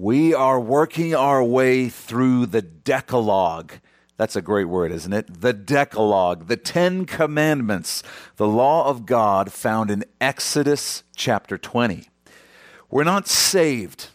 We are working our way through the Decalogue. That's a great word, isn't it? The Decalogue, the Ten Commandments, the law of God found in Exodus chapter 20. We're not saved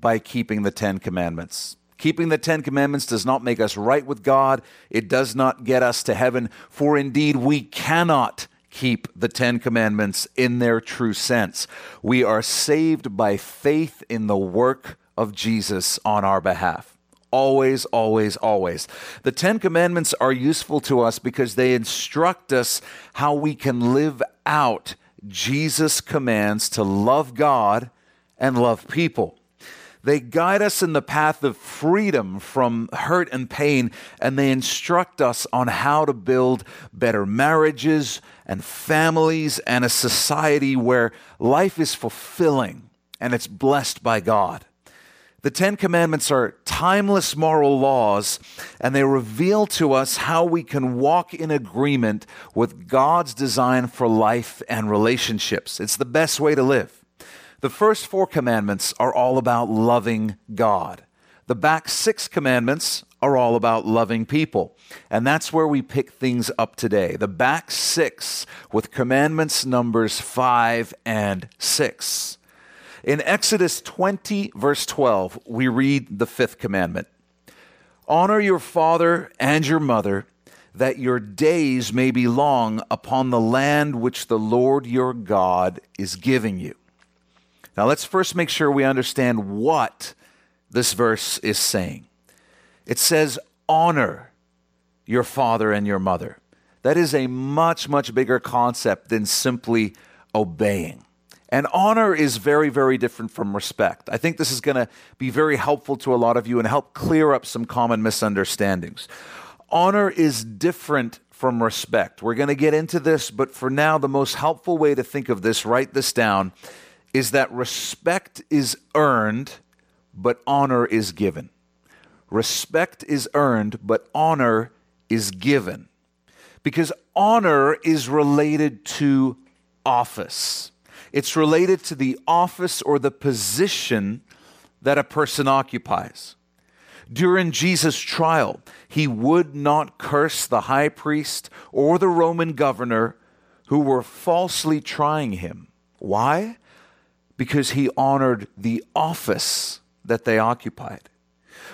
by keeping the Ten Commandments. Keeping the Ten Commandments does not make us right with God. It does not get us to heaven, for indeed we cannot keep the Ten Commandments in their true sense. We are saved by faith in the work of Jesus on our behalf. Always, always, always. The Ten Commandments are useful to us because they instruct us how we can live out Jesus' commands to love God and love people. They guide us in the path of freedom from hurt and pain, and they instruct us on how to build better marriages and families and a society where life is fulfilling and it's blessed by God. The Ten Commandments are timeless moral laws, and they reveal to us how we can walk in agreement with God's design for life and relationships. It's the best way to live. The first four commandments are all about loving God. The back six commandments are all about loving people. And that's where we pick things up today. The back six with commandments numbers five and six. In Exodus 20, verse 12, we read the fifth commandment Honor your father and your mother, that your days may be long upon the land which the Lord your God is giving you. Now, let's first make sure we understand what this verse is saying. It says, Honor your father and your mother. That is a much, much bigger concept than simply obeying. And honor is very, very different from respect. I think this is going to be very helpful to a lot of you and help clear up some common misunderstandings. Honor is different from respect. We're going to get into this, but for now, the most helpful way to think of this, write this down, is that respect is earned, but honor is given. Respect is earned, but honor is given. Because honor is related to office. It's related to the office or the position that a person occupies. During Jesus' trial, he would not curse the high priest or the Roman governor who were falsely trying him. Why? Because he honored the office that they occupied.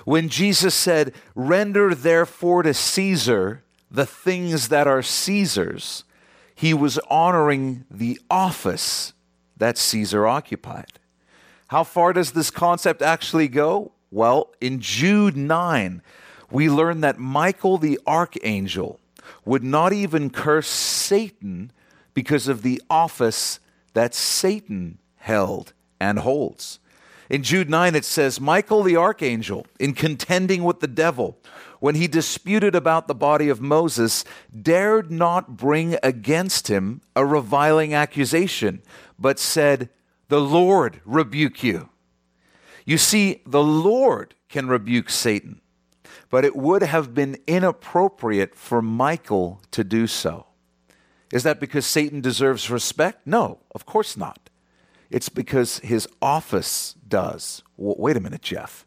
When Jesus said, Render therefore to Caesar the things that are Caesar's, he was honoring the office that Caesar occupied. How far does this concept actually go? Well, in Jude 9, we learn that Michael the archangel would not even curse Satan because of the office that Satan held and holds. In Jude 9, it says, Michael the archangel, in contending with the devil, when he disputed about the body of Moses, dared not bring against him a reviling accusation, but said, The Lord rebuke you. You see, the Lord can rebuke Satan, but it would have been inappropriate for Michael to do so. Is that because Satan deserves respect? No, of course not. It's because his office does. wait a minute, Jeff.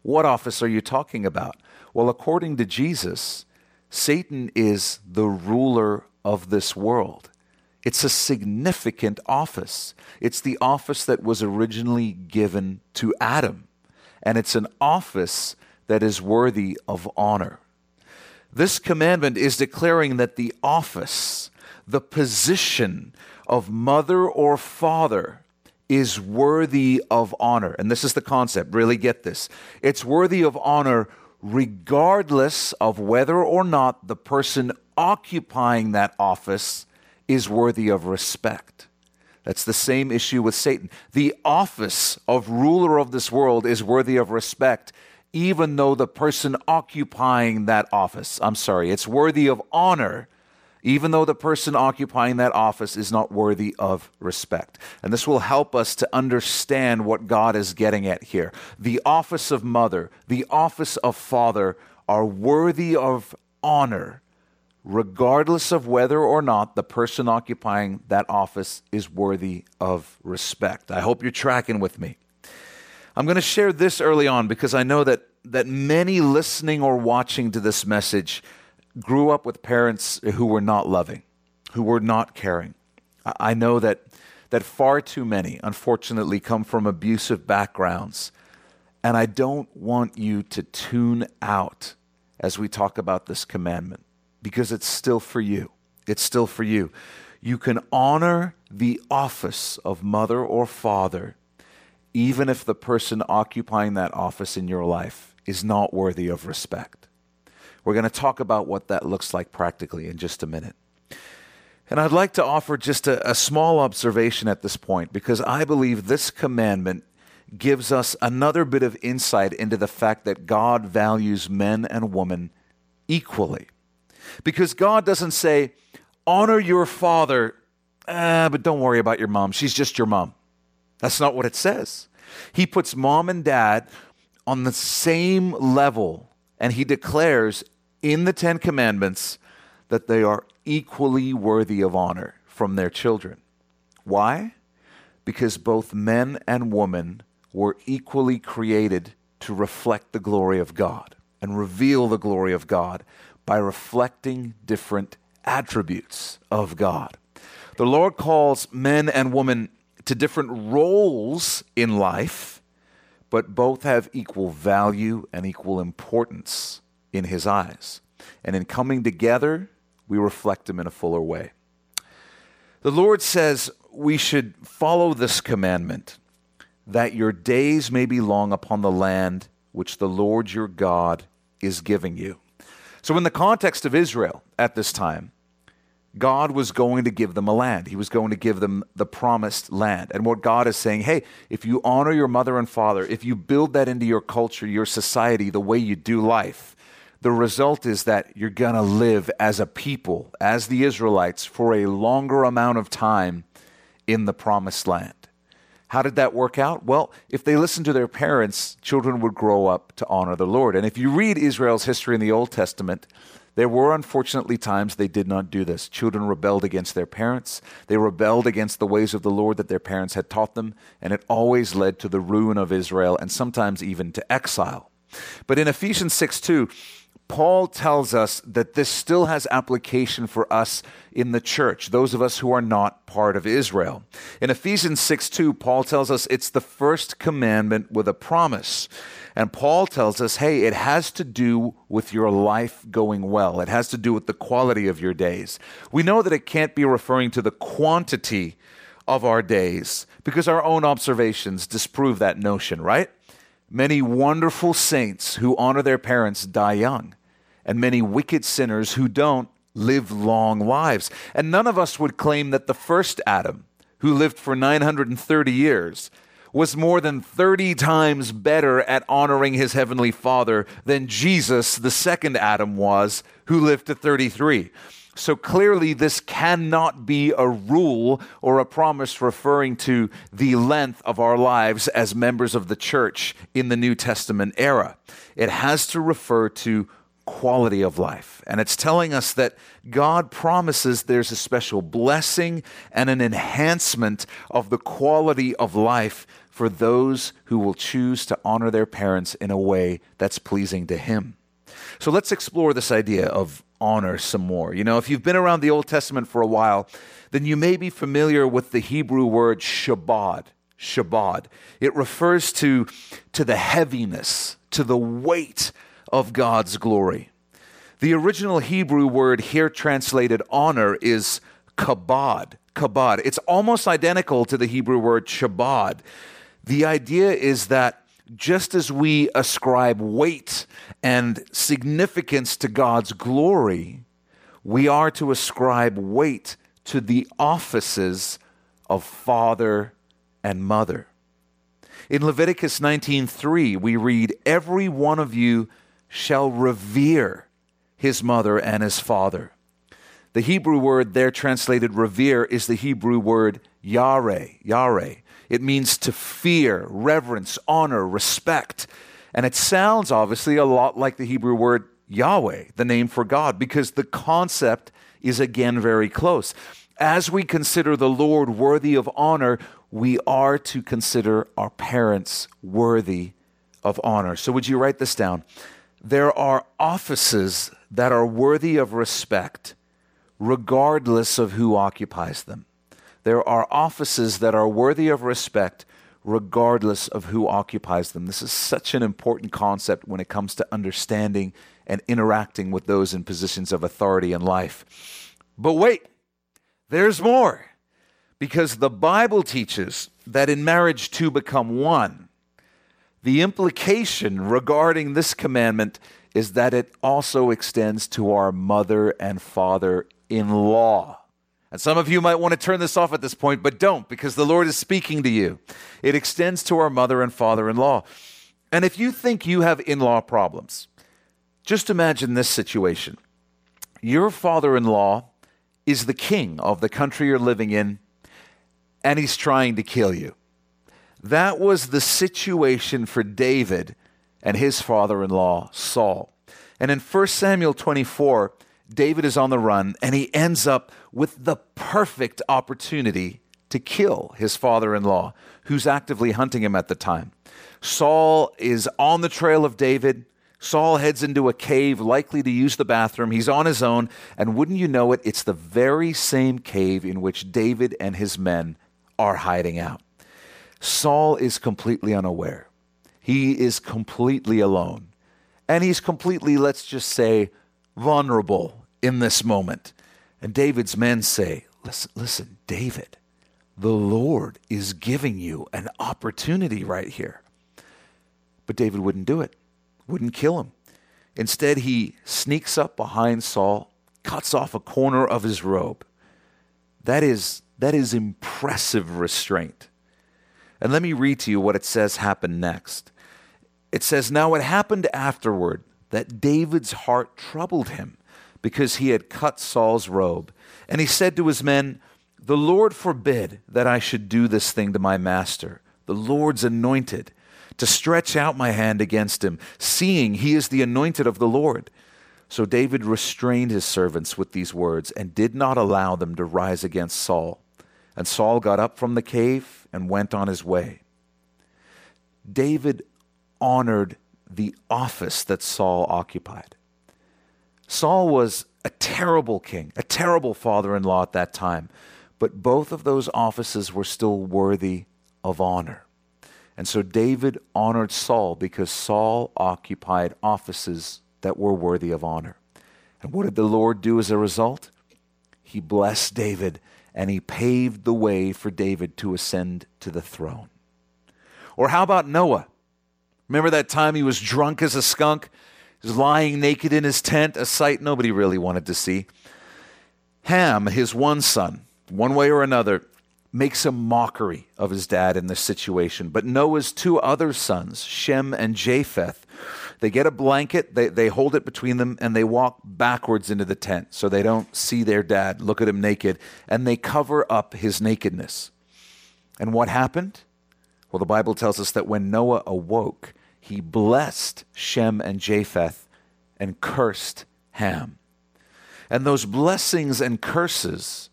What office are you talking about? Well, according to Jesus, Satan is the ruler of this world. It's a significant office. It's the office that was originally given to Adam, and it's an office that is worthy of honor. This commandment is declaring that the office, the position of mother or father, is worthy of honor. And this is the concept, really get this. It's worthy of honor regardless of whether or not the person occupying that office is worthy of respect. That's the same issue with Satan. The office of ruler of this world is worthy of respect, even though the person occupying that office, I'm sorry, it's worthy of honor, even though the person occupying that office is not worthy of respect. And this will help us to understand what God is getting at here. The office of mother, the office of father are worthy of honor regardless of whether or not the person occupying that office is worthy of respect. I hope you're tracking with me. I'm going to share this early on because I know that, that many listening or watching to this message grew up with parents who were not loving, who were not caring. I know that, that far too many, unfortunately, come from abusive backgrounds. And I don't want you to tune out as we talk about this commandment because it's still for you. It's still for you. You can honor the office of mother or father even if the person occupying that office in your life is not worthy of respect. We're going to talk about what that looks like practically in just a minute. And I'd like to offer just a, a, small observation at this point because I believe this commandment gives us another bit of insight into the fact that God values men and women equally. Because God doesn't say, honor your father, ah, but don't worry about your mom. She's just your mom. That's not what it says. He puts mom and dad on the same level, and he declares in the Ten Commandments that they are equally worthy of honor from their children. Why? Because both men and women were equally created to reflect the glory of God and reveal the glory of God by reflecting different attributes of God. The Lord calls men and women to different roles in life, but both have equal value and equal importance in His eyes. And in coming together, we reflect Him in a fuller way. The Lord says we should follow this commandment that your days may be long upon the land which the Lord your God is giving you. So, in the context of Israel at this time, God was going to give them a land. He was going to give them the promised land. And what God is saying, hey, if you honor your mother and father, if you build that into your culture, your society, the way you do life, the result is that you're going to live as a people, as the Israelites, for a longer amount of time in the promised land. How did that work out? Well, if they listened to their parents, children would grow up to honor the Lord. And if you read Israel's history in the Old Testament, there were unfortunately times they did not do this. Children rebelled against their parents. They rebelled against the ways of the Lord that their parents had taught them, and it always led to the ruin of Israel and sometimes even to exile. But in Ephesians 6 2, Paul tells us that this still has application for us in the church, those of us who are not part of Israel. In Ephesians 6 2, Paul tells us it's the first commandment with a promise. And Paul tells us, hey, it has to do with your life going well. It has to do with the quality of your days. We know that it can't be referring to the quantity of our days because our own observations disprove that notion, right? Many wonderful saints who honor their parents die young and many wicked sinners who don't live long lives. And none of us would claim that the first Adam, who lived for 930 years, was more than 30 times better at honoring his heavenly Father than Jesus, the second Adam, was, who lived to 33. So clearly, this cannot be a rule or a promise referring to the length of our lives as members of the church in the New Testament era. It has to refer to quality of life. And it's telling us that God promises there's a special blessing and an enhancement of the quality of life for those who will choose to honor their parents in a way that's pleasing to Him. So let's explore this idea of honor some more. You know, if you've been around the Old Testament for a while, then you may be familiar with the Hebrew word shabbat. Shabbat. It refers to, to the heaviness, to the weight of God's glory. The original Hebrew word here translated honor is kabod. Kabod. It's almost identical to the Hebrew word shabbat. The idea is that just as we ascribe weight and significance to God's glory, we are to ascribe weight to the offices of father and mother. In Leviticus 19:3 we read every one of you shall revere his mother and his father. The Hebrew word there translated revere is the Hebrew word yare, yare. It means to fear, reverence, honor, respect. And it sounds obviously a lot like the Hebrew word Yahweh, the name for God, because the concept is again very close. As we consider the Lord worthy of honor, we are to consider our parents worthy of honor. So, would you write this down? There are offices that are worthy of respect, regardless of who occupies them. There are offices that are worthy of respect, regardless of who occupies them. This is such an important concept when it comes to understanding and interacting with those in positions of authority in life. But wait, there's more. Because the Bible teaches that in marriage two become one. The implication regarding this commandment is that it also extends to our mother and father in law. And some of you might want to turn this off at this point, but don't because the Lord is speaking to you. It extends to our mother and father in law. And if you think you have in law problems, just imagine this situation. Your father in law is the king of the country you're living in, and he's trying to kill you. That was the situation for David and his father in law, Saul. And in 1 Samuel 24, David is on the run and he ends up with the perfect opportunity to kill his father in law, who's actively hunting him at the time. Saul is on the trail of David. Saul heads into a cave, likely to use the bathroom. He's on his own, and wouldn't you know it, it's the very same cave in which David and his men are hiding out. Saul is completely unaware. He is completely alone. And he's completely, let's just say, vulnerable in this moment. And David's men say, Listen, listen, David, the Lord is giving you an opportunity right here. But David wouldn't do it, wouldn't kill him. Instead, he sneaks up behind Saul, cuts off a corner of his robe. That is, that is impressive restraint. And let me read to you what it says happened next. It says, Now it happened afterward that David's heart troubled him because he had cut Saul's robe. And he said to his men, The Lord forbid that I should do this thing to my master, the Lord's anointed, to stretch out my hand against him, seeing he is the anointed of the Lord. So David restrained his servants with these words and did not allow them to rise against Saul. And Saul got up from the cave and went on his way. David honored the office that Saul occupied. Saul was a terrible king, a terrible father in law at that time, but both of those offices were still worthy of honor. And so David honored Saul because Saul occupied offices that were worthy of honor. And what did the Lord do as a result? He blessed David and he paved the way for David to ascend to the throne. Or how about Noah? Remember that time he was drunk as a skunk? He was lying naked in his tent, a sight nobody really wanted to see. Ham, his one son, one way or another, makes a mockery of his dad in this situation. But Noah's two other sons, Shem and Japheth, they get a blanket, they, they hold it between them, and they walk backwards into the tent so they don't see their dad, look at him naked, and they cover up his nakedness. And what happened? Well, the Bible tells us that when Noah awoke, he blessed Shem and Japheth and cursed Ham. And those blessings and curses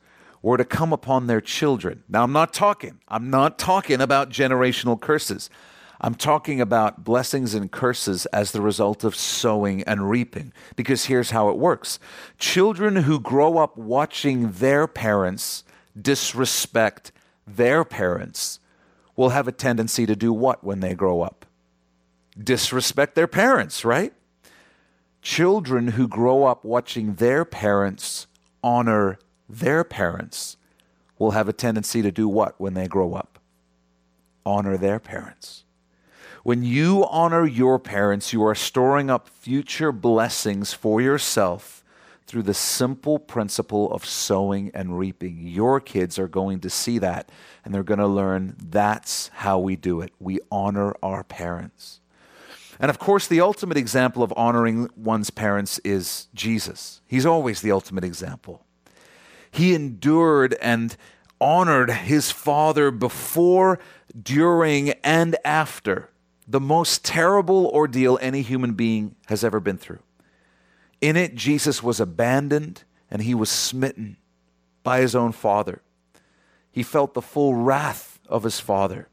were to come upon their children. Now, I'm not talking, I'm not talking about generational curses. I'm talking about blessings and curses as the result of sowing and reaping. Because here's how it works children who grow up watching their parents disrespect their parents will have a tendency to do what when they grow up? disrespect their parents, right? Children who grow up watching their parents honor their parents will have a tendency to do what when they grow up? Honor their parents. When you honor your parents, you are storing up future blessings for yourself through the simple principle of sowing and reaping. Your kids are going to see that and they're going to learn that's how we do it. We honor our parents. And of course, the ultimate example of honoring one's parents is Jesus. He's always the ultimate example. He endured and honored his father before, during, and after the most terrible ordeal any human being has ever been through. In it, Jesus was abandoned and he was smitten by his own father. He felt the full wrath of his father.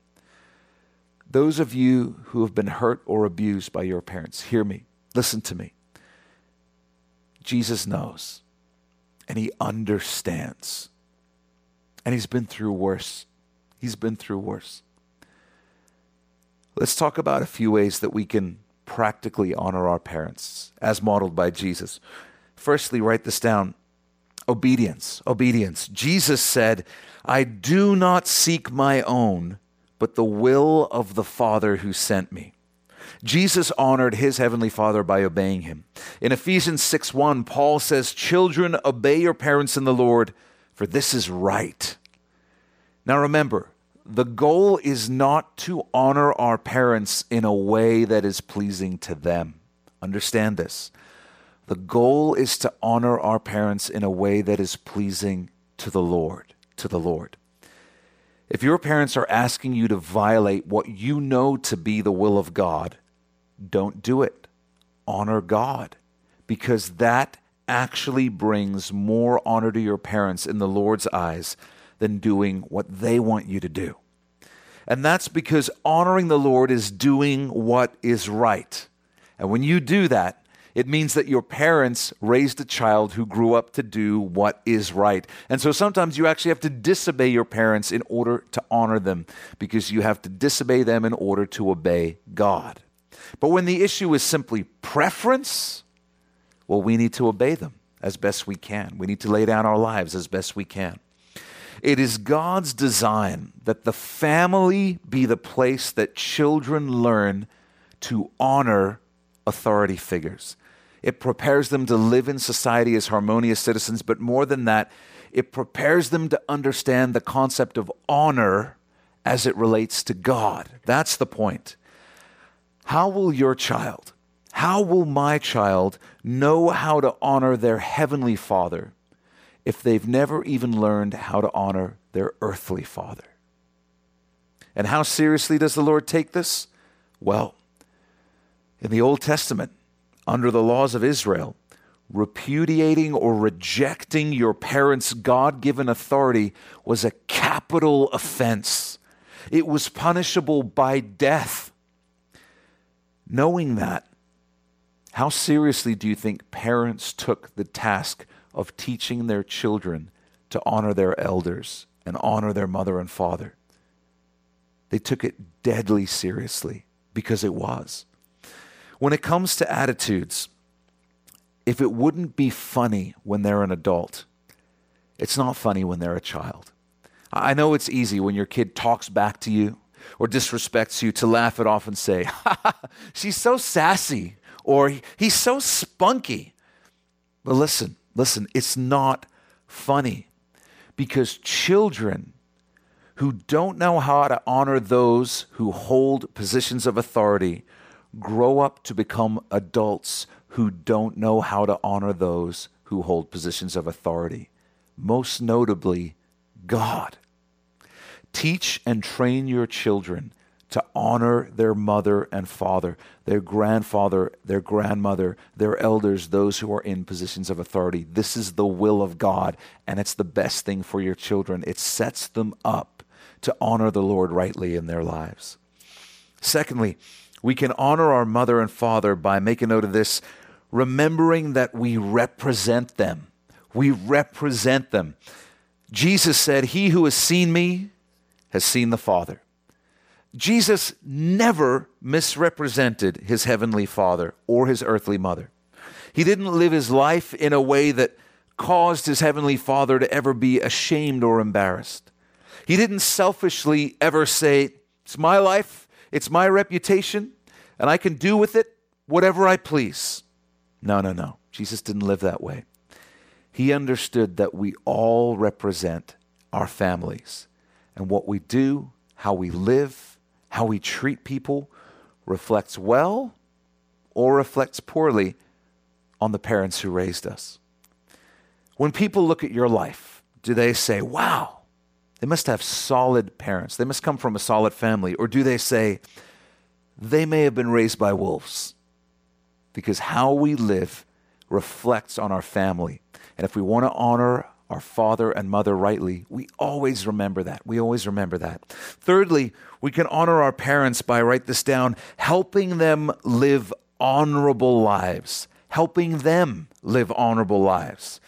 Those of you who have been hurt or abused by your parents, hear me. Listen to me. Jesus knows and he understands. And he's been through worse. He's been through worse. Let's talk about a few ways that we can practically honor our parents as modeled by Jesus. Firstly, write this down obedience. Obedience. Jesus said, I do not seek my own but the will of the Father who sent me. Jesus honored his heavenly Father by obeying him. In Ephesians 6 1, Paul says, Children, obey your parents in the Lord, for this is right. Now remember, the goal is not to honor our parents in a way that is pleasing to them. Understand this. The goal is to honor our parents in a way that is pleasing to the Lord, to the Lord. If your parents are asking you to violate what you know to be the will of God, don't do it. Honor God because that actually brings more honor to your parents in the Lord's eyes than doing what they want you to do. And that's because honoring the Lord is doing what is right. And when you do that, it means that your parents raised a child who grew up to do what is right. And so sometimes you actually have to disobey your parents in order to honor them because you have to disobey them in order to obey God. But when the issue is simply preference, well, we need to obey them as best we can. We need to lay down our lives as best we can. It is God's design that the family be the place that children learn to honor authority figures. It prepares them to live in society as harmonious citizens, but more than that, it prepares them to understand the concept of honor as it relates to God. That's the point. How will your child, how will my child know how to honor their heavenly father if they've never even learned how to honor their earthly father? And how seriously does the Lord take this? Well, in the Old Testament, under the laws of Israel, repudiating or rejecting your parents' God given authority was a capital offense. It was punishable by death. Knowing that, how seriously do you think parents took the task of teaching their children to honor their elders and honor their mother and father? They took it deadly seriously because it was. When it comes to attitudes, if it wouldn't be funny when they're an adult, it's not funny when they're a child. I know it's easy when your kid talks back to you or disrespects you to laugh it off and say, she's so sassy or he's so spunky. But listen, listen, it's not funny because children who don't know how to honor those who hold positions of authority grow up to become adults who don't know how to honor those who hold positions of authority, most notably God. Teach and train your children to honor their mother and father, their grandfather, their grandmother, their elders, those who are in positions of authority. This is the will of God, and it's the best thing for your children. It sets them up to honor the Lord rightly in their lives. Secondly, we can honor our mother and father by making note of this, remembering that we represent them. We represent them. Jesus said, He who has seen me has seen the Father. Jesus never misrepresented his heavenly father or his earthly mother. He didn't live his life in a way that caused his heavenly father to ever be ashamed or embarrassed. He didn't selfishly ever say, It's my life, it's my reputation, and I can do with it whatever I please. No, no, no. Jesus didn't live that way. He understood that we all represent our families, and what we do, how we live, how we treat people reflects well or reflects poorly on the parents who raised us. When people look at your life, do they say, wow, they must have solid parents. They must come from a solid family. Or do they say, they may have been raised by wolves? Because how we live reflects on our family. And if we want to honor our father and mother rightly, we always remember that. We always remember that. Thirdly, we can honor our parents by, write this down, helping them live honorable lives. Helping them live honorable lives.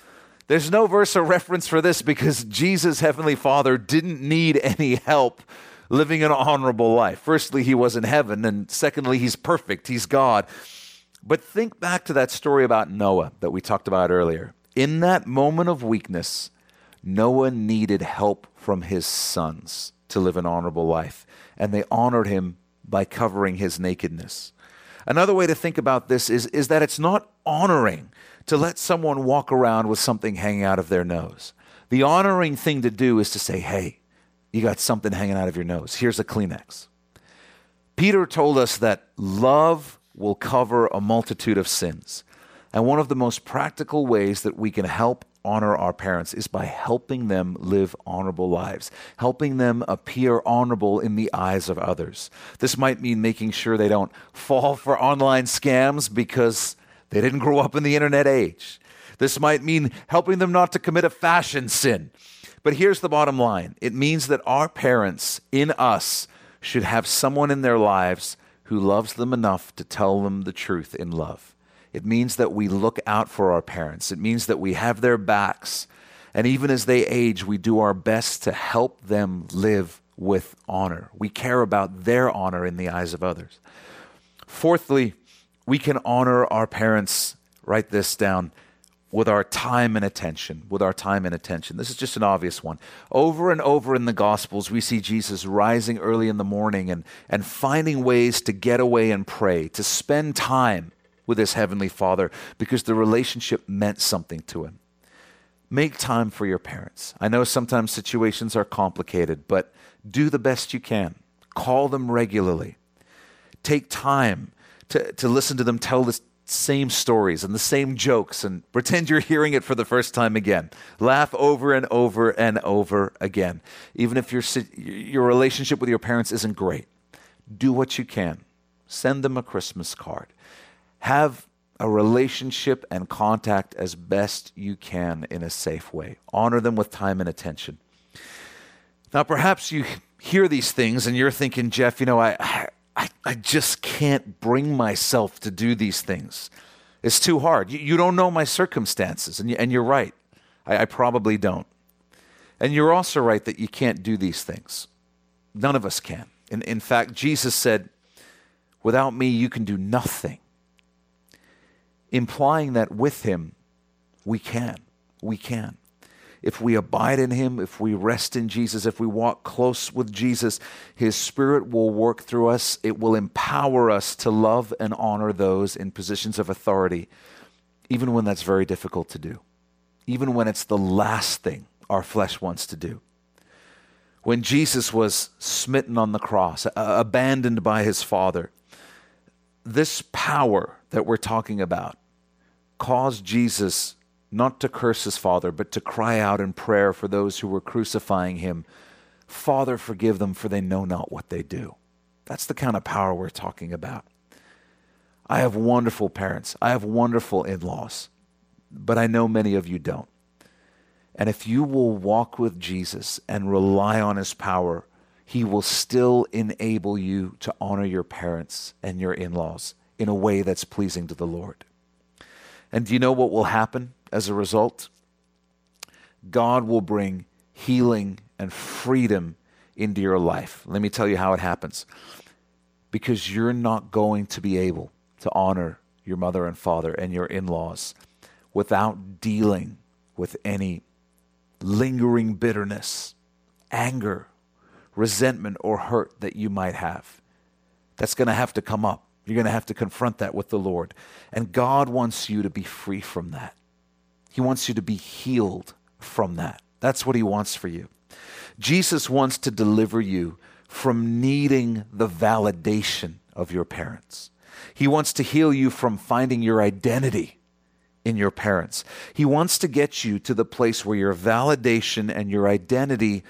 There's no verse or reference for this because Jesus, Heavenly Father, didn't need any help living an honorable life. Firstly, he was in heaven, and secondly, he's perfect, he's God. But think back to that story about Noah that we talked about earlier. In that moment of weakness, Noah needed help from his sons to live an honorable life, and they honored him by covering his nakedness. Another way to think about this is, is that it's not honoring to let someone walk around with something hanging out of their nose. The honoring thing to do is to say, hey, you got something hanging out of your nose. Here's a Kleenex. Peter told us that love will cover a multitude of sins. And one of the most practical ways that we can help honor our parents is by helping them live honorable lives, helping them appear honorable in the eyes of others. This might mean making sure they don't fall for online scams because they didn't grow up in the internet age. This might mean helping them not to commit a fashion sin. But here's the bottom line it means that our parents in us should have someone in their lives who loves them enough to tell them the truth in love. It means that we look out for our parents. It means that we have their backs. And even as they age, we do our best to help them live with honor. We care about their honor in the eyes of others. Fourthly, we can honor our parents, write this down, with our time and attention. With our time and attention. This is just an obvious one. Over and over in the Gospels, we see Jesus rising early in the morning and, and finding ways to get away and pray, to spend time with his heavenly father because the relationship meant something to him. Make time for your parents. I know sometimes situations are complicated, but do the best you can. Call them regularly. Take time to, to listen to them tell the same stories and the same jokes and pretend you're hearing it for the first time again. Laugh over and over and over again. Even if your, your relationship with your parents isn't great, do what you can. Send them a Christmas card have a relationship and contact as best you can in a safe way. Honor them with time and attention. Now, perhaps you hear these things and you're thinking, Jeff, you know, I, I, I just can't bring myself to do these things. It's too hard. You, you don't know my circumstances, and, you, and you're right. I, I probably don't. And you're also right that you can't do these things. None of us can. In, in fact, Jesus said, Without me, you can do nothing implying that with him we can. We can. If we abide in him, if we rest in Jesus, if we walk close with Jesus, his spirit will work through us. It will empower us to love and honor those in positions of authority, even when that's very difficult to do, even when it's the last thing our flesh wants to do. When Jesus was smitten on the cross, abandoned by his Father, this power that we're talking about caused Jesus not to curse his father, but to cry out in prayer for those who were crucifying him Father, forgive them, for they know not what they do. That's the kind of power we're talking about. I have wonderful parents, I have wonderful in laws, but I know many of you don't. And if you will walk with Jesus and rely on his power, he will still enable you to honor your parents and your in laws in a way that's pleasing to the Lord. And do you know what will happen as a result? God will bring healing and freedom into your life. Let me tell you how it happens. Because you're not going to be able to honor your mother and father and your in laws without dealing with any lingering bitterness, anger, resentment, or hurt that you might have. That's going to have to come up. You're going to have to confront that with the Lord. And God wants you to be free from that. He wants you to be healed from that. That's what He wants for you. Jesus wants to deliver you from needing the validation of your parents. He wants to heal you from finding your identity in your parents. He wants to get you to the place where your validation and your identity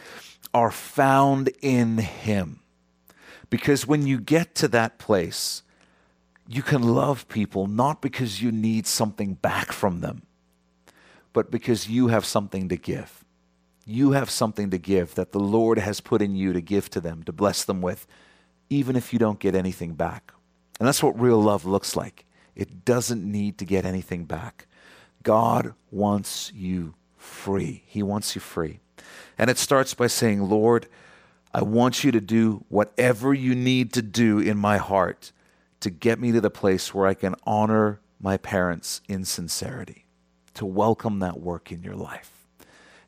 are found in Him. Because when you get to that place, you can love people not because you need something back from them, but because you have something to give. You have something to give that the Lord has put in you to give to them, to bless them with, even if you don't get anything back. And that's what real love looks like. It doesn't need to get anything back. God wants you free. He wants you free. And it starts by saying, Lord, I want you to do whatever you need to do in my heart to get me to the place where I can honor my parents in sincerity, to welcome that work in your life.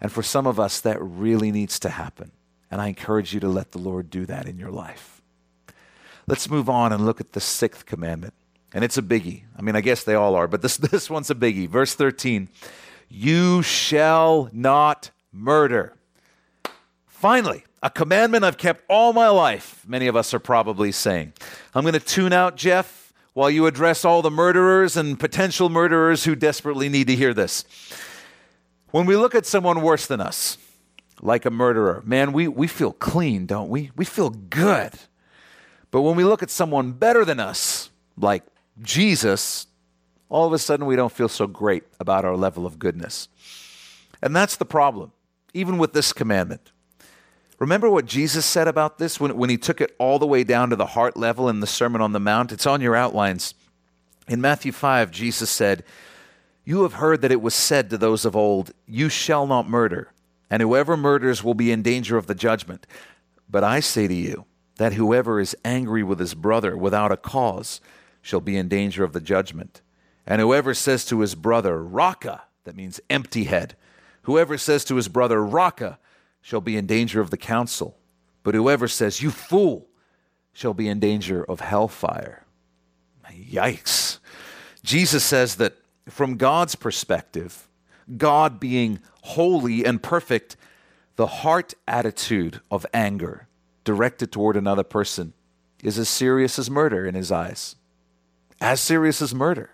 And for some of us, that really needs to happen. And I encourage you to let the Lord do that in your life. Let's move on and look at the sixth commandment. And it's a biggie. I mean, I guess they all are, but this, this one's a biggie. Verse 13 You shall not murder. Finally, a commandment I've kept all my life, many of us are probably saying. I'm going to tune out Jeff while you address all the murderers and potential murderers who desperately need to hear this. When we look at someone worse than us, like a murderer, man, we, we feel clean, don't we? We feel good. But when we look at someone better than us, like Jesus, all of a sudden we don't feel so great about our level of goodness. And that's the problem, even with this commandment. Remember what Jesus said about this when, when he took it all the way down to the heart level in the Sermon on the Mount? It's on your outlines. In Matthew 5, Jesus said, You have heard that it was said to those of old, You shall not murder, and whoever murders will be in danger of the judgment. But I say to you, that whoever is angry with his brother without a cause shall be in danger of the judgment. And whoever says to his brother, Raca, that means empty head, whoever says to his brother, Raca, shall be in danger of the council. But whoever says, You fool, shall be in danger of hellfire. Yikes. Jesus says that from God's perspective, God being holy and perfect, the heart attitude of anger directed toward another person is as serious as murder in his eyes. As serious as murder.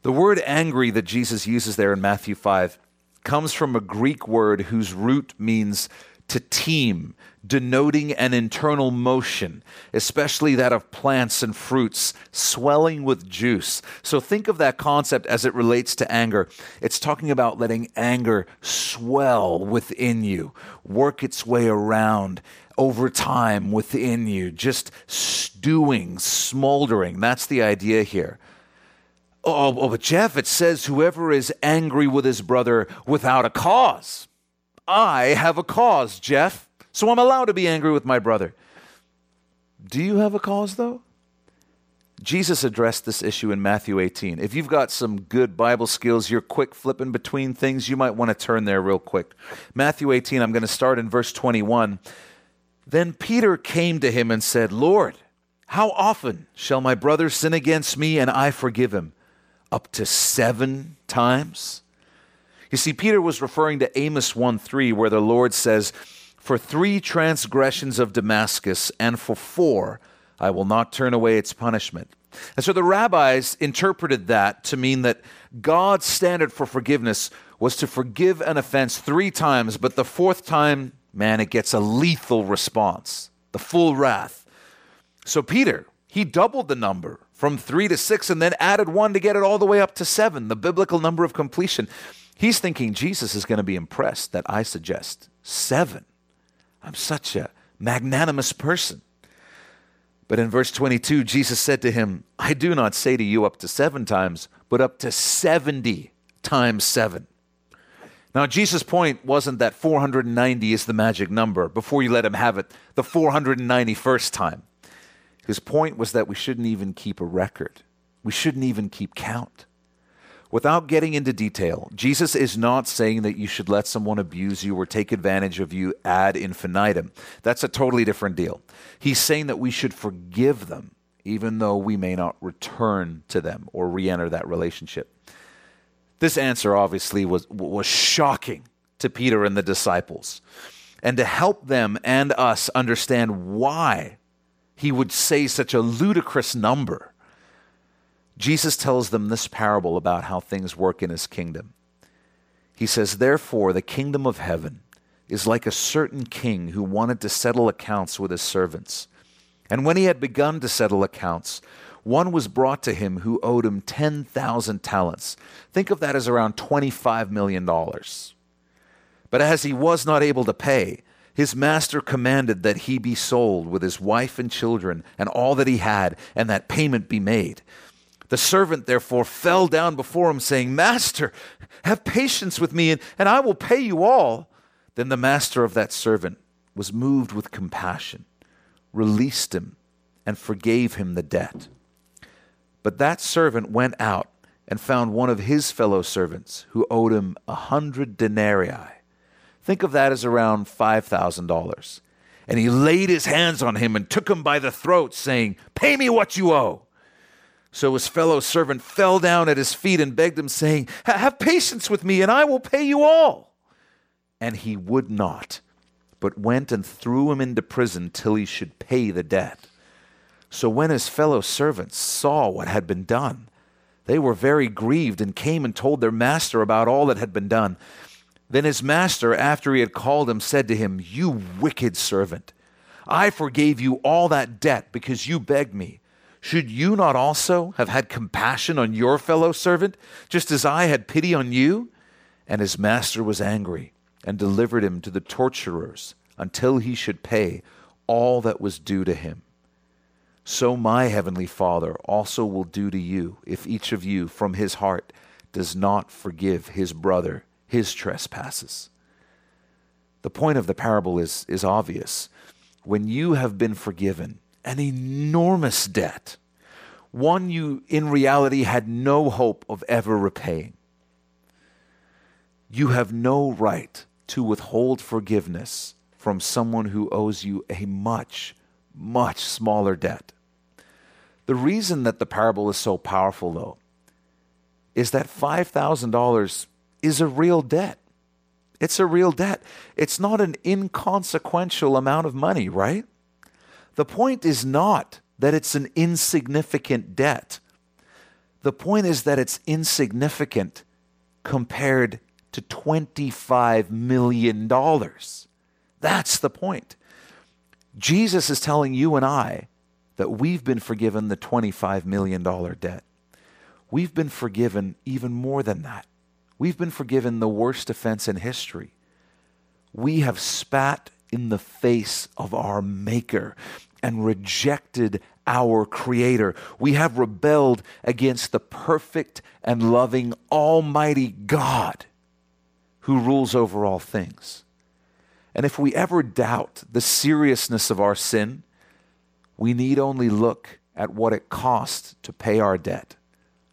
The word angry that Jesus uses there in Matthew 5 comes from a Greek word whose root means to teem, denoting an internal motion, especially that of plants and fruits, swelling with juice. So think of that concept as it relates to anger. It's talking about letting anger swell within you, work its way around over time within you, just stewing, smoldering. That's the idea here. Oh, oh, but Jeff, it says whoever is angry with his brother without a cause. I have a cause, Jeff, so I'm allowed to be angry with my brother. Do you have a cause, though? Jesus addressed this issue in Matthew 18. If you've got some good Bible skills, you're quick flipping between things, you might want to turn there real quick. Matthew 18, I'm going to start in verse 21. Then Peter came to him and said, Lord, how often shall my brother sin against me and I forgive him? Up to seven times. You see, Peter was referring to Amos 1 3, where the Lord says, For three transgressions of Damascus, and for four, I will not turn away its punishment. And so the rabbis interpreted that to mean that God's standard for forgiveness was to forgive an offense three times, but the fourth time, man, it gets a lethal response, the full wrath. So Peter, he doubled the number from three to six and then added one to get it all the way up to seven, the biblical number of completion. He's thinking Jesus is going to be impressed that I suggest seven. I'm such a magnanimous person. But in verse 22, Jesus said to him, I do not say to you up to seven times, but up to 70 times seven. Now, Jesus' point wasn't that 490 is the magic number before you let him have it the 491st time. His point was that we shouldn't even keep a record, we shouldn't even keep count. Without getting into detail, Jesus is not saying that you should let someone abuse you or take advantage of you ad infinitum. That's a totally different deal. He's saying that we should forgive them, even though we may not return to them or re enter that relationship. This answer obviously was, was shocking to Peter and the disciples. And to help them and us understand why he would say such a ludicrous number. Jesus tells them this parable about how things work in his kingdom. He says, Therefore, the kingdom of heaven is like a certain king who wanted to settle accounts with his servants. And when he had begun to settle accounts, one was brought to him who owed him 10,000 talents. Think of that as around $25 million. But as he was not able to pay, his master commanded that he be sold with his wife and children and all that he had, and that payment be made. The servant therefore fell down before him, saying, Master, have patience with me, and, and I will pay you all. Then the master of that servant was moved with compassion, released him, and forgave him the debt. But that servant went out and found one of his fellow servants who owed him a hundred denarii. Think of that as around $5,000. And he laid his hands on him and took him by the throat, saying, Pay me what you owe. So his fellow servant fell down at his feet and begged him, saying, Have patience with me, and I will pay you all. And he would not, but went and threw him into prison till he should pay the debt. So when his fellow servants saw what had been done, they were very grieved and came and told their master about all that had been done. Then his master, after he had called him, said to him, You wicked servant, I forgave you all that debt because you begged me. Should you not also have had compassion on your fellow servant, just as I had pity on you? And his master was angry and delivered him to the torturers until he should pay all that was due to him so my heavenly Father also will do to you if each of you from his heart does not forgive his brother his trespasses. The point of the parable is, is obvious. When you have been forgiven an enormous debt, one you in reality had no hope of ever repaying, you have no right to withhold forgiveness from someone who owes you a much, much smaller debt. The reason that the parable is so powerful, though, is that $5,000 is a real debt. It's a real debt. It's not an inconsequential amount of money, right? The point is not that it's an insignificant debt. The point is that it's insignificant compared to $25 million. That's the point. Jesus is telling you and I that we've been forgiven the $25 million debt. We've been forgiven even more than that. We've been forgiven the worst offense in history. We have spat in the face of our Maker and rejected our Creator. We have rebelled against the perfect and loving Almighty God who rules over all things. And if we ever doubt the seriousness of our sin, we need only look at what it cost to pay our debt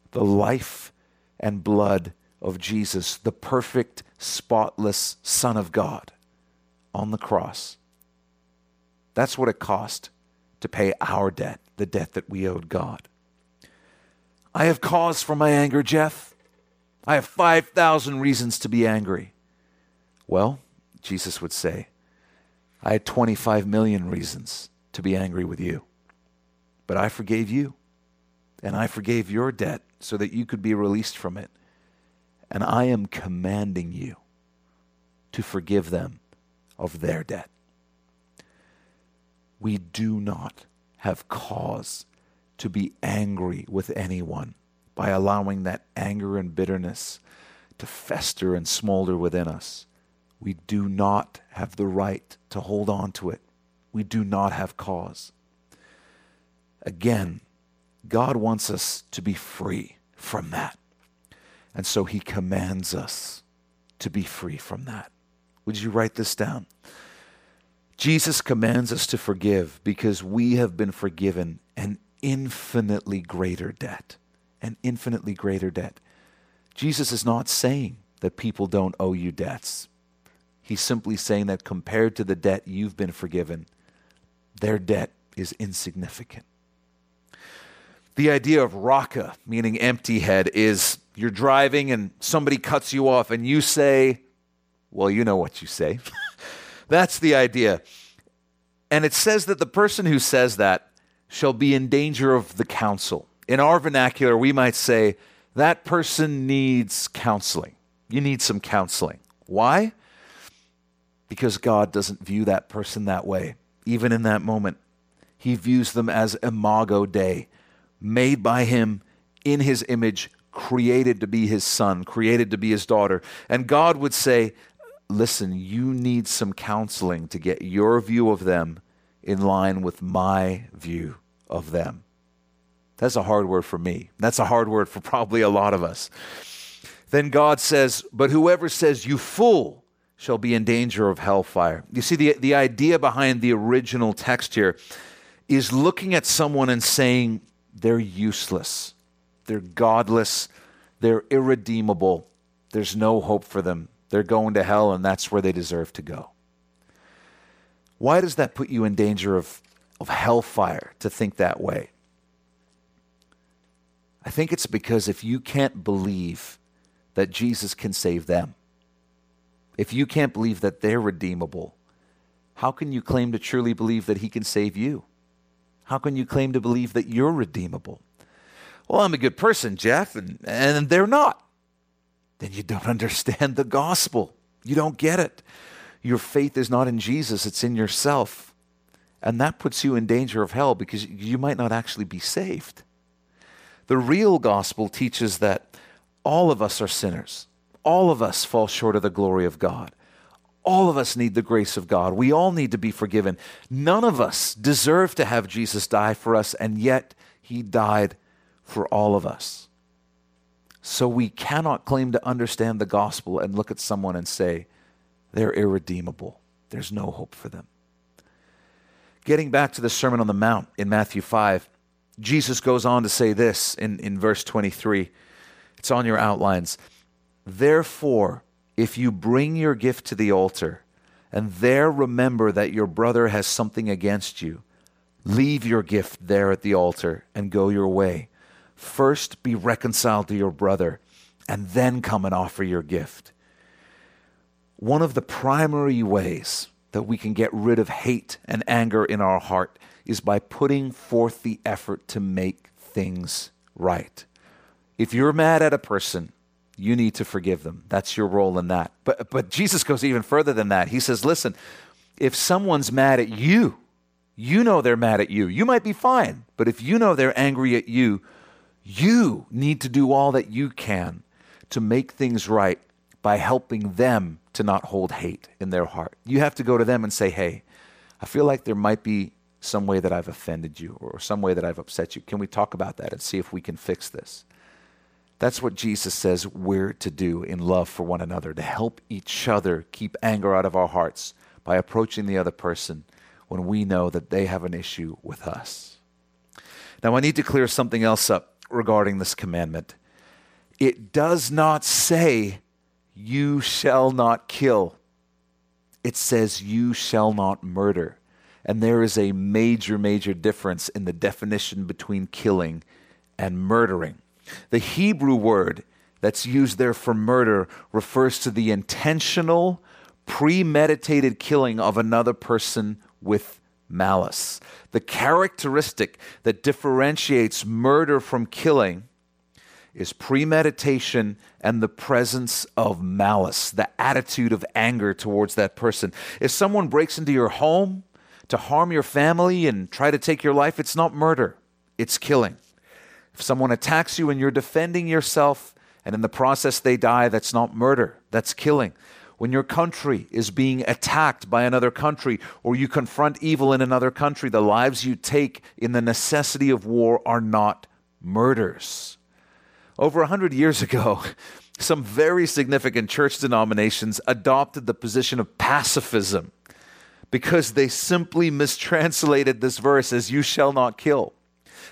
the life and blood of Jesus, the perfect, spotless Son of God on the cross. That's what it cost to pay our debt, the debt that we owed God. I have cause for my anger, Jeff. I have 5,000 reasons to be angry. Well, Jesus would say, I had 25 million reasons to be angry with you. But I forgave you, and I forgave your debt so that you could be released from it. And I am commanding you to forgive them of their debt. We do not have cause to be angry with anyone by allowing that anger and bitterness to fester and smolder within us. We do not have the right to hold on to it we do not have cause. Again, God wants us to be free from that. And so he commands us to be free from that. Would you write this down? Jesus commands us to forgive because we have been forgiven an infinitely greater debt. An infinitely greater debt. Jesus is not saying that people don't owe you debts. He's simply saying that compared to the debt you've been forgiven, their debt is insignificant. The idea of raca, meaning empty head, is you're driving and somebody cuts you off and you say, Well, you know what you say. That's the idea. And it says that the person who says that shall be in danger of the council. In our vernacular, we might say, That person needs counseling. You need some counseling. Why? Because God doesn't view that person that way even in that moment. He views them as imago Dei, made by him in his image, created to be his son, created to be his daughter. And God would say, Listen, you need some counseling to get your view of them in line with my view of them. That's a hard word for me. That's a hard word for probably a lot of us. Then God says, But whoever says, You fool, shall be in danger of hellfire. You see, the, the idea behind the original text here is looking at someone and saying, They're useless, they're godless, they're irredeemable, there's no hope for them. They're going to hell, and that's where they deserve to go. Why does that put you in danger of, of hellfire to think that way? I think it's because if you can't believe that Jesus can save them, if you can't believe that they're redeemable, how can you claim to truly believe that He can save you? How can you claim to believe that you're redeemable? Well, I'm a good person, Jeff, and, and they're not then you don't understand the gospel. You don't get it. Your faith is not in Jesus, it's in yourself. And that puts you in danger of hell because you might not actually be saved. The real gospel teaches that all of us are sinners. All of us fall short of the glory of God. All of us need the grace of God. We all need to be forgiven. None of us deserve to have Jesus die for us, and yet he died for all of us. So we cannot claim to understand the gospel and look at someone and say, they're irredeemable. There's no hope for them. Getting back to the Sermon on the Mount in Matthew 5, Jesus goes on to say this in, in verse 23. It's on your outlines. Therefore, if you bring your gift to the altar and there remember that your brother has something against you, leave your gift there at the altar and go your way. First be reconciled to your brother, and then come and offer your gift. One of the primary ways that we can get rid of hate and anger in our heart is by putting forth the effort to make things right. If you're mad at a person, you need to forgive them. That's your role in that. But, but Jesus goes even further than that. He says, listen, if someone's mad at you, you know they're mad at you. You might be fine, but if you know they're angry at you, you need to do all that you can to make things right by helping them to not hold hate in their heart. You have to go to them and say, hey, I feel like there might be some way that I've offended you or some way that I've upset you. Can we talk about that and see if we can fix this? That's what Jesus says we're to do in love for one another, to help each other keep anger out of our hearts by approaching the other person when we know that they have an issue with us. Now, I need to clear something else up regarding this commandment. It does not say, You shall not kill. It says, You shall not murder. And there is a major, major difference in the definition between killing and murdering. The Hebrew word that's used there for murder refers to the intentional, premeditated killing of another person with malice. The characteristic that differentiates murder from killing is premeditation and the presence of malice, the attitude of anger towards that person. If someone breaks into your home to harm your family and try to take your life, it's not murder, it's killing. If someone attacks you and you're defending yourself and in the process they die, that's not murder, that's killing when your country is being attacked by another country or you confront evil in another country, the lives you take in the necessity of war are not murders. Over a hundred years ago, some very significant church denominations adopted the position of pacifism because they simply mistranslated this verse as, You shall not kill.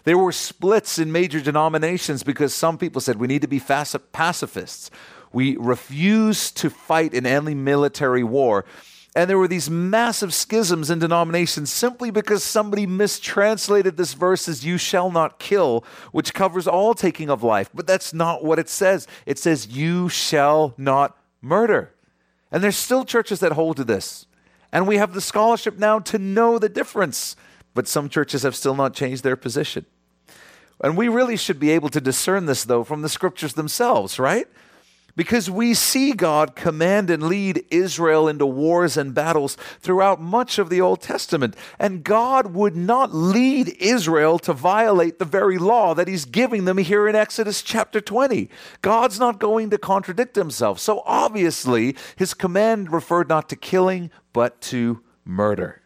There were splits in major denominations because some people said we need to be pacifists. We refuse to fight in any military war. And there were these massive schisms in denominations simply because somebody mistranslated this verse as, You shall not kill, which covers all taking of life. But that's not what it says. It says, You shall not murder. And there's still churches that hold to this. And we have the scholarship now to know the difference. But some churches have still not changed their position. And we really should be able to discern this, though, from the scriptures themselves, right? Because we see God command and lead Israel into wars and battles throughout much of the Old Testament. And God would not lead Israel to violate the very law that He's giving them here in Exodus chapter 20. God's not going to contradict Himself. So obviously, His command referred not to killing, but to murder.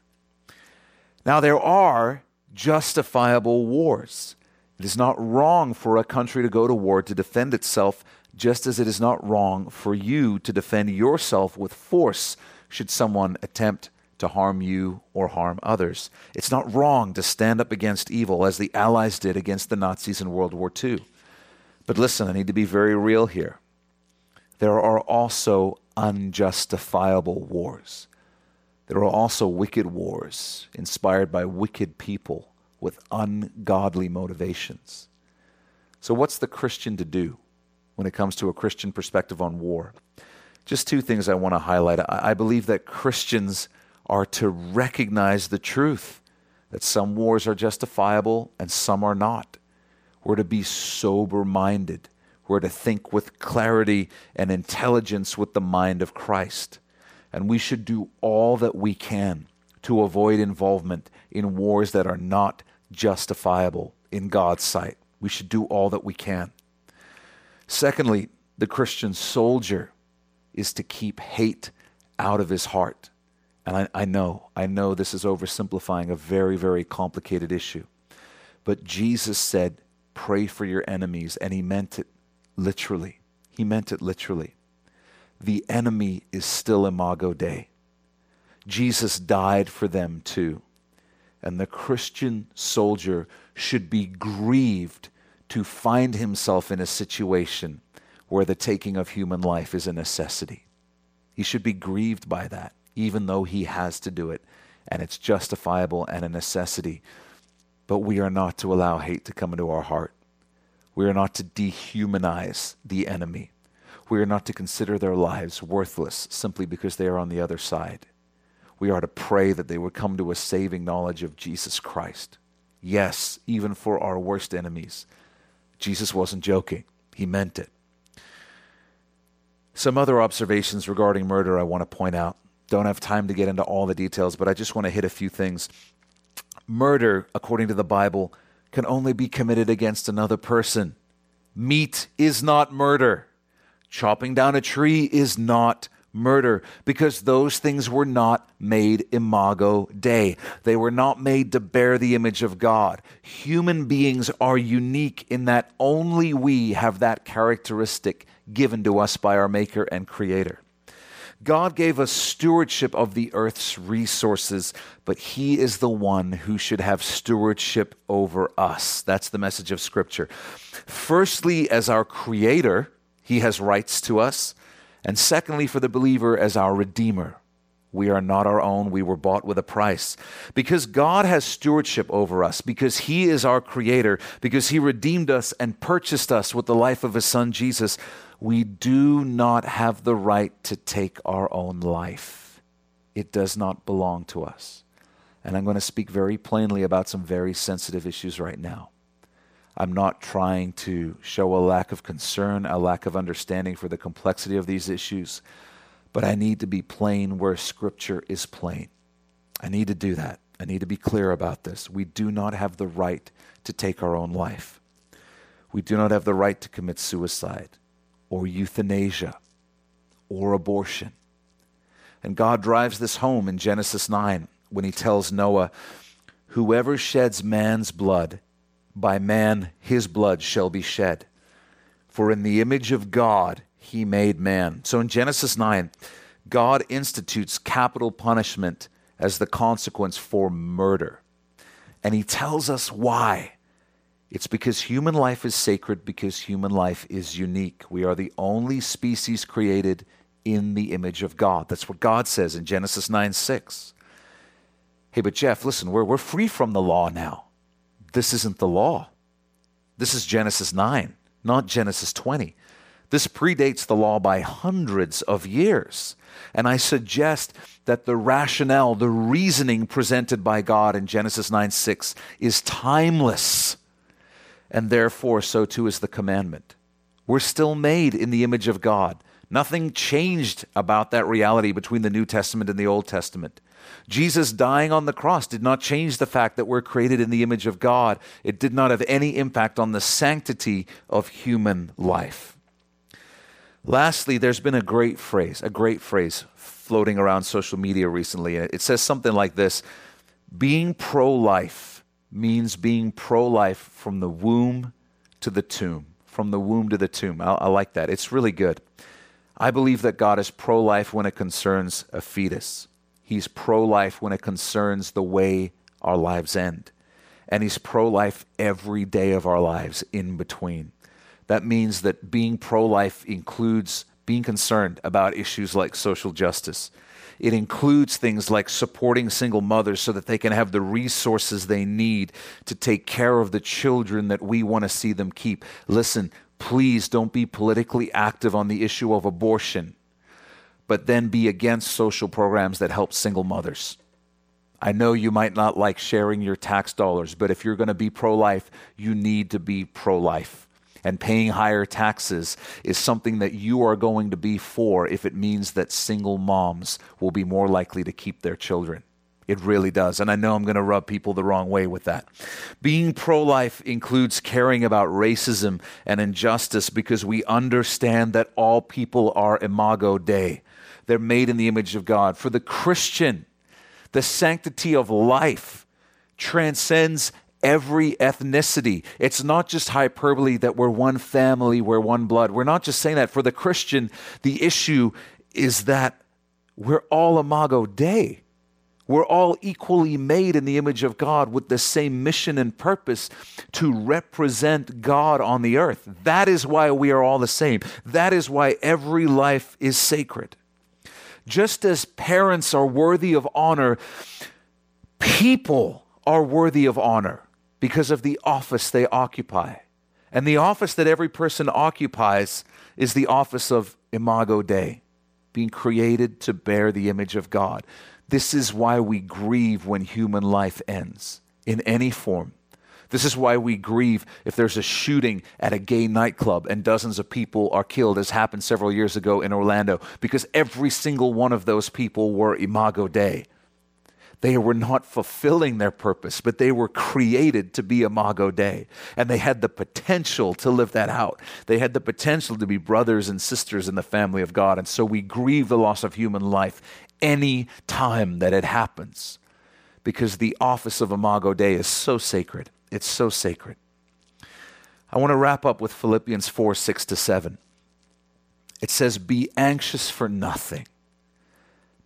Now, there are justifiable wars. It is not wrong for a country to go to war to defend itself just as it is not wrong for you to defend yourself with force should someone attempt to harm you or harm others. It's not wrong to stand up against evil as the Allies did against the Nazis in World War II. But listen, I need to be very real here. There are also unjustifiable wars. There are also wicked wars inspired by wicked people with ungodly motivations. So, what's the Christian to do? When it comes to a Christian perspective on war. Just two things I want to highlight. I believe that Christians are to recognize the truth that some wars are justifiable and some are not. We're to be sober minded. We're to think with clarity and intelligence with the mind of Christ. And we should do all that we can to avoid involvement in wars that are not justifiable in God's sight. We should do all that we can. Secondly, the Christian soldier is to keep hate out of his heart. And I, I, know, I know this is oversimplifying a very, very complicated issue. But Jesus said, pray for your enemies, and he meant it literally. He meant it literally. The enemy is still imago Dei. Jesus died for them too. And the Christian soldier should be grieved to find himself in a situation where the taking of human life is a necessity. He should be grieved by that, even though he has to do it, and it's justifiable and a necessity. But we are not to allow hate to come into our heart. We are not to dehumanize the enemy. We are not to consider their lives worthless simply because they are on the other side. We are to pray that they would come to a saving knowledge of Jesus Christ. Yes, even for our worst enemies Jesus wasn't joking, he meant it. Some other observations regarding murder I want to point out. Don't have time to get into all the details, but I just want to hit a few things. Murder, according to the Bible, can only be committed against another person. Meat is not murder. Chopping down a tree is not murder because those things were not made imago Dei. They were not made to bear the image of God. Human beings are unique in that only we have that characteristic given to us by our Maker and Creator. God gave us stewardship of the earth's resources, but He is the one who should have stewardship over us. That's the message of Scripture. Firstly, as our Creator, He has rights to us. And secondly, for the believer as our Redeemer. We are not our own. We were bought with a price. Because God has stewardship over us, because He is our Creator, because He redeemed us and purchased us with the life of His Son Jesus, we do not have the right to take our own life. It does not belong to us. And I'm going to speak very plainly about some very sensitive issues right now. I'm not trying to show a lack of concern, a lack of understanding for the complexity of these issues, but I need to be plain where Scripture is plain. I need to do that. I need to be clear about this. We do not have the right to take our own life. We do not have the right to commit suicide or euthanasia or abortion. And God drives this home in Genesis 9 when he tells Noah, Whoever sheds man's blood, by man his blood shall be shed. For in the image of God he made man. So in Genesis 9, God institutes capital punishment as the consequence for murder. And he tells us why. It's because human life is sacred, because human life is unique. We are the only species created in the image of God. That's what God says in Genesis 9 6. Hey, but Jeff, listen, we're, we're free from the law now this isn't the law. This is Genesis 9, not Genesis 20. This predates the law by hundreds of years. And I suggest that the rationale, the reasoning presented by God in Genesis 9 6 is timeless. And therefore, so too is the commandment. We're still made in the image of God. Nothing changed about that reality between the New Testament and the Old Testament. Jesus dying on the cross did not change the fact that we're created in the image of God. It did not have any impact on the sanctity of human life. Lastly, there's been a great phrase, a great phrase floating around social media recently. It says something like this Being pro life means being pro life from the womb to the tomb. From the womb to the tomb. I, I like that. It's really good. I believe that God is pro life when it concerns a fetus. He's pro life when it concerns the way our lives end. And He's pro life every day of our lives in between. That means that being pro life includes being concerned about issues like social justice. It includes things like supporting single mothers so that they can have the resources they need to take care of the children that we want to see them keep. Listen, please don't be politically active on the issue of abortion, but then be against social programs that help single mothers. I know you might not like sharing your tax dollars, but if you're going to be pro life, you need to be pro life and paying higher taxes is something that you are going to be for if it means that single moms will be more likely to keep their children. It really does. And I know I'm going to rub people the wrong way with that. Being pro life includes caring about racism and injustice because we understand that all people are imago Dei. They're made in the image of God. For the Christian, the sanctity of life transcends every ethnicity. It's not just hyperbole that we're one family, we're one blood. We're not just saying that. For the Christian, the issue is that we're all imago Dei. We're all equally made in the image of God with the same mission and purpose to represent God on the earth. That is why we are all the same. That is why every life is sacred. Just as parents are worthy of honor, people are worthy of honor because of the office they occupy. And the office that every person occupies is the office of Imago Dei, being created to bear the image of God. This is why we grieve when human life ends in any form. This is why we grieve if there's a shooting at a gay nightclub and dozens of people are killed, as happened several years ago in Orlando, because every single one of those people were Imago Dei. They were not fulfilling their purpose, but they were created to be Imago Dei. And they had the potential to live that out. They had the potential to be brothers and sisters in the family of God. And so we grieve the loss of human life any time that it happens because the office of Imago Dei is so sacred. It's so sacred. I want to wrap up with Philippians 4 6 to 7. It says, Be anxious for nothing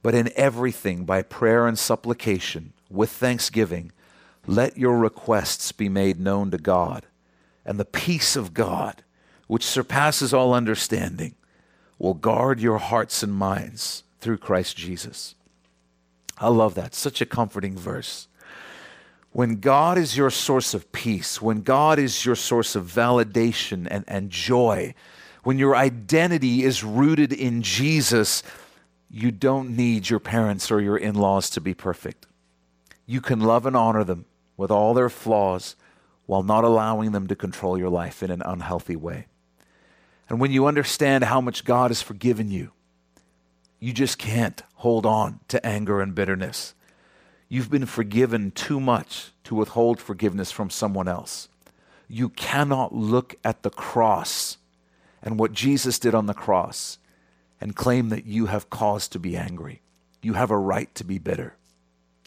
but in everything, by prayer and supplication, with thanksgiving, let your requests be made known to God. And the peace of God, which surpasses all understanding, will guard your hearts and minds through Christ Jesus. I love that. Such a comforting verse. When God is your source of peace, when God is your source of validation and, and joy, when your identity is rooted in Jesus, you don't need your parents or your in laws to be perfect. You can love and honor them with all their flaws while not allowing them to control your life in an unhealthy way. And when you understand how much God has forgiven you, you just can't hold on to anger and bitterness. You've been forgiven too much to withhold forgiveness from someone else. You cannot look at the cross and what Jesus did on the cross and claim that you have cause to be angry. You have a right to be bitter.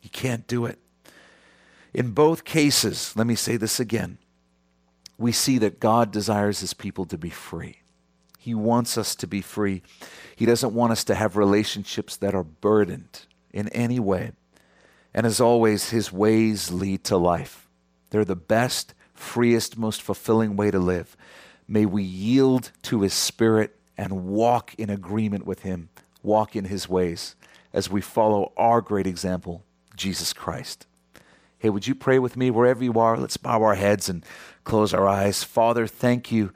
You can't do it. In both cases, let me say this again we see that God desires his people to be free. He wants us to be free. He doesn't want us to have relationships that are burdened in any way. And as always, his ways lead to life. They're the best, freest, most fulfilling way to live. May we yield to his spirit and walk in agreement with Him, walk in His ways as we follow our great example, Jesus Christ. Hey, would you pray with me wherever you are? Let's bow our heads and close our eyes. Father, thank you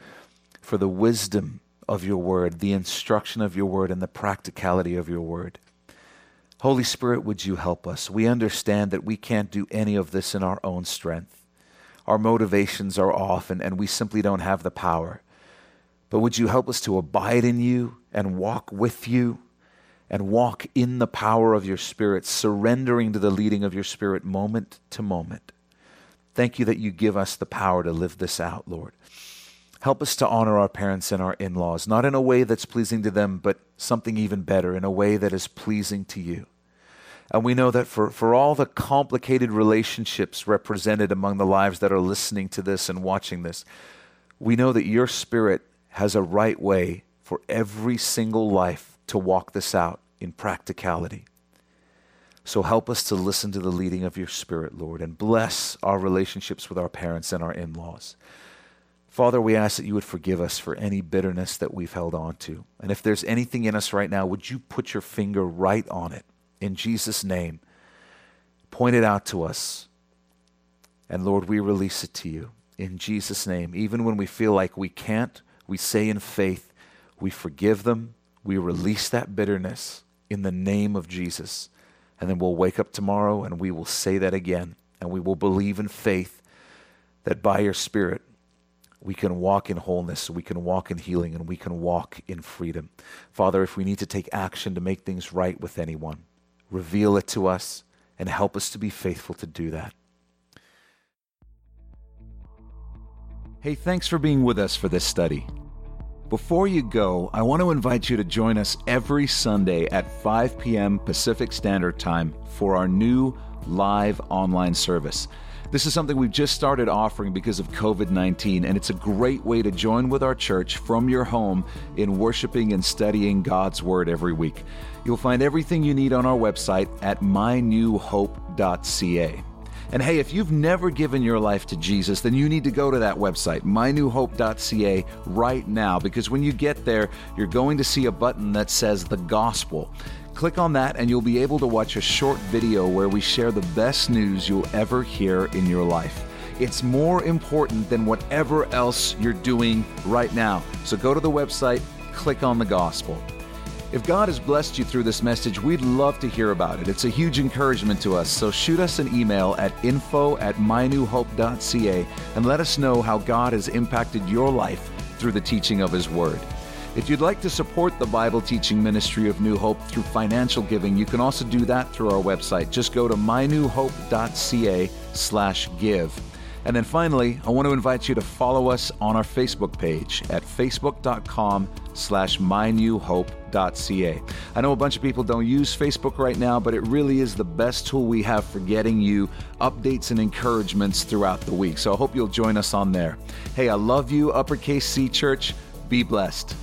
for the wisdom of your word, the instruction of your word, and the practicality of your word. Holy Spirit, would you help us? We understand that we can't do any of this in our own strength. Our motivations are off, and, and we simply don't have the power. But would you help us to abide in you and walk with you and walk in the power of your Spirit, surrendering to the leading of your Spirit moment to moment? Thank you that you give us the power to live this out, Lord. Help us to honor our parents and our in laws, not in a way that's pleasing to them, but something even better, in a way that is pleasing to you. And we know that for, for all the complicated relationships represented among the lives that are listening to this and watching this, we know that your spirit has a right way for every single life to walk this out in practicality. So help us to listen to the leading of your Spirit, Lord, and bless our relationships with our parents and our in laws. Father, we ask that you would forgive us for any bitterness that we've held on to. And if there's anything in us right now, would you put your finger right on it in Jesus' name? Point it out to us. And Lord, we release it to you in Jesus' name. Even when we feel like we can't, we say in faith, we forgive them, we release that bitterness in the name of Jesus. And then we'll wake up tomorrow and we will say that again. And we will believe in faith that by your Spirit, we can walk in wholeness, we can walk in healing, and we can walk in freedom. Father, if we need to take action to make things right with anyone, reveal it to us and help us to be faithful to do that. Hey, thanks for being with us for this study. Before you go, I want to invite you to join us every Sunday at 5 p.m. Pacific Standard Time for our new live online service. This is something we've just started offering because of COVID 19, and it's a great way to join with our church from your home in worshiping and studying God's Word every week. You'll find everything you need on our website at mynewhope.ca. And hey, if you've never given your life to Jesus, then you need to go to that website, mynewhope.ca, right now, because when you get there, you're going to see a button that says the gospel. Click on that, and you'll be able to watch a short video where we share the best news you'll ever hear in your life. It's more important than whatever else you're doing right now. So go to the website, click on the gospel. If God has blessed you through this message, we'd love to hear about it. It's a huge encouragement to us. So shoot us an email at info at mynewhope.ca and let us know how God has impacted your life through the teaching of His Word. If you'd like to support the Bible teaching ministry of New Hope through financial giving, you can also do that through our website. Just go to mynewhope.ca slash give. And then finally, I want to invite you to follow us on our Facebook page at facebook.com slash mynewhope.ca. I know a bunch of people don't use Facebook right now, but it really is the best tool we have for getting you updates and encouragements throughout the week. So I hope you'll join us on there. Hey, I love you, Uppercase C Church. Be blessed.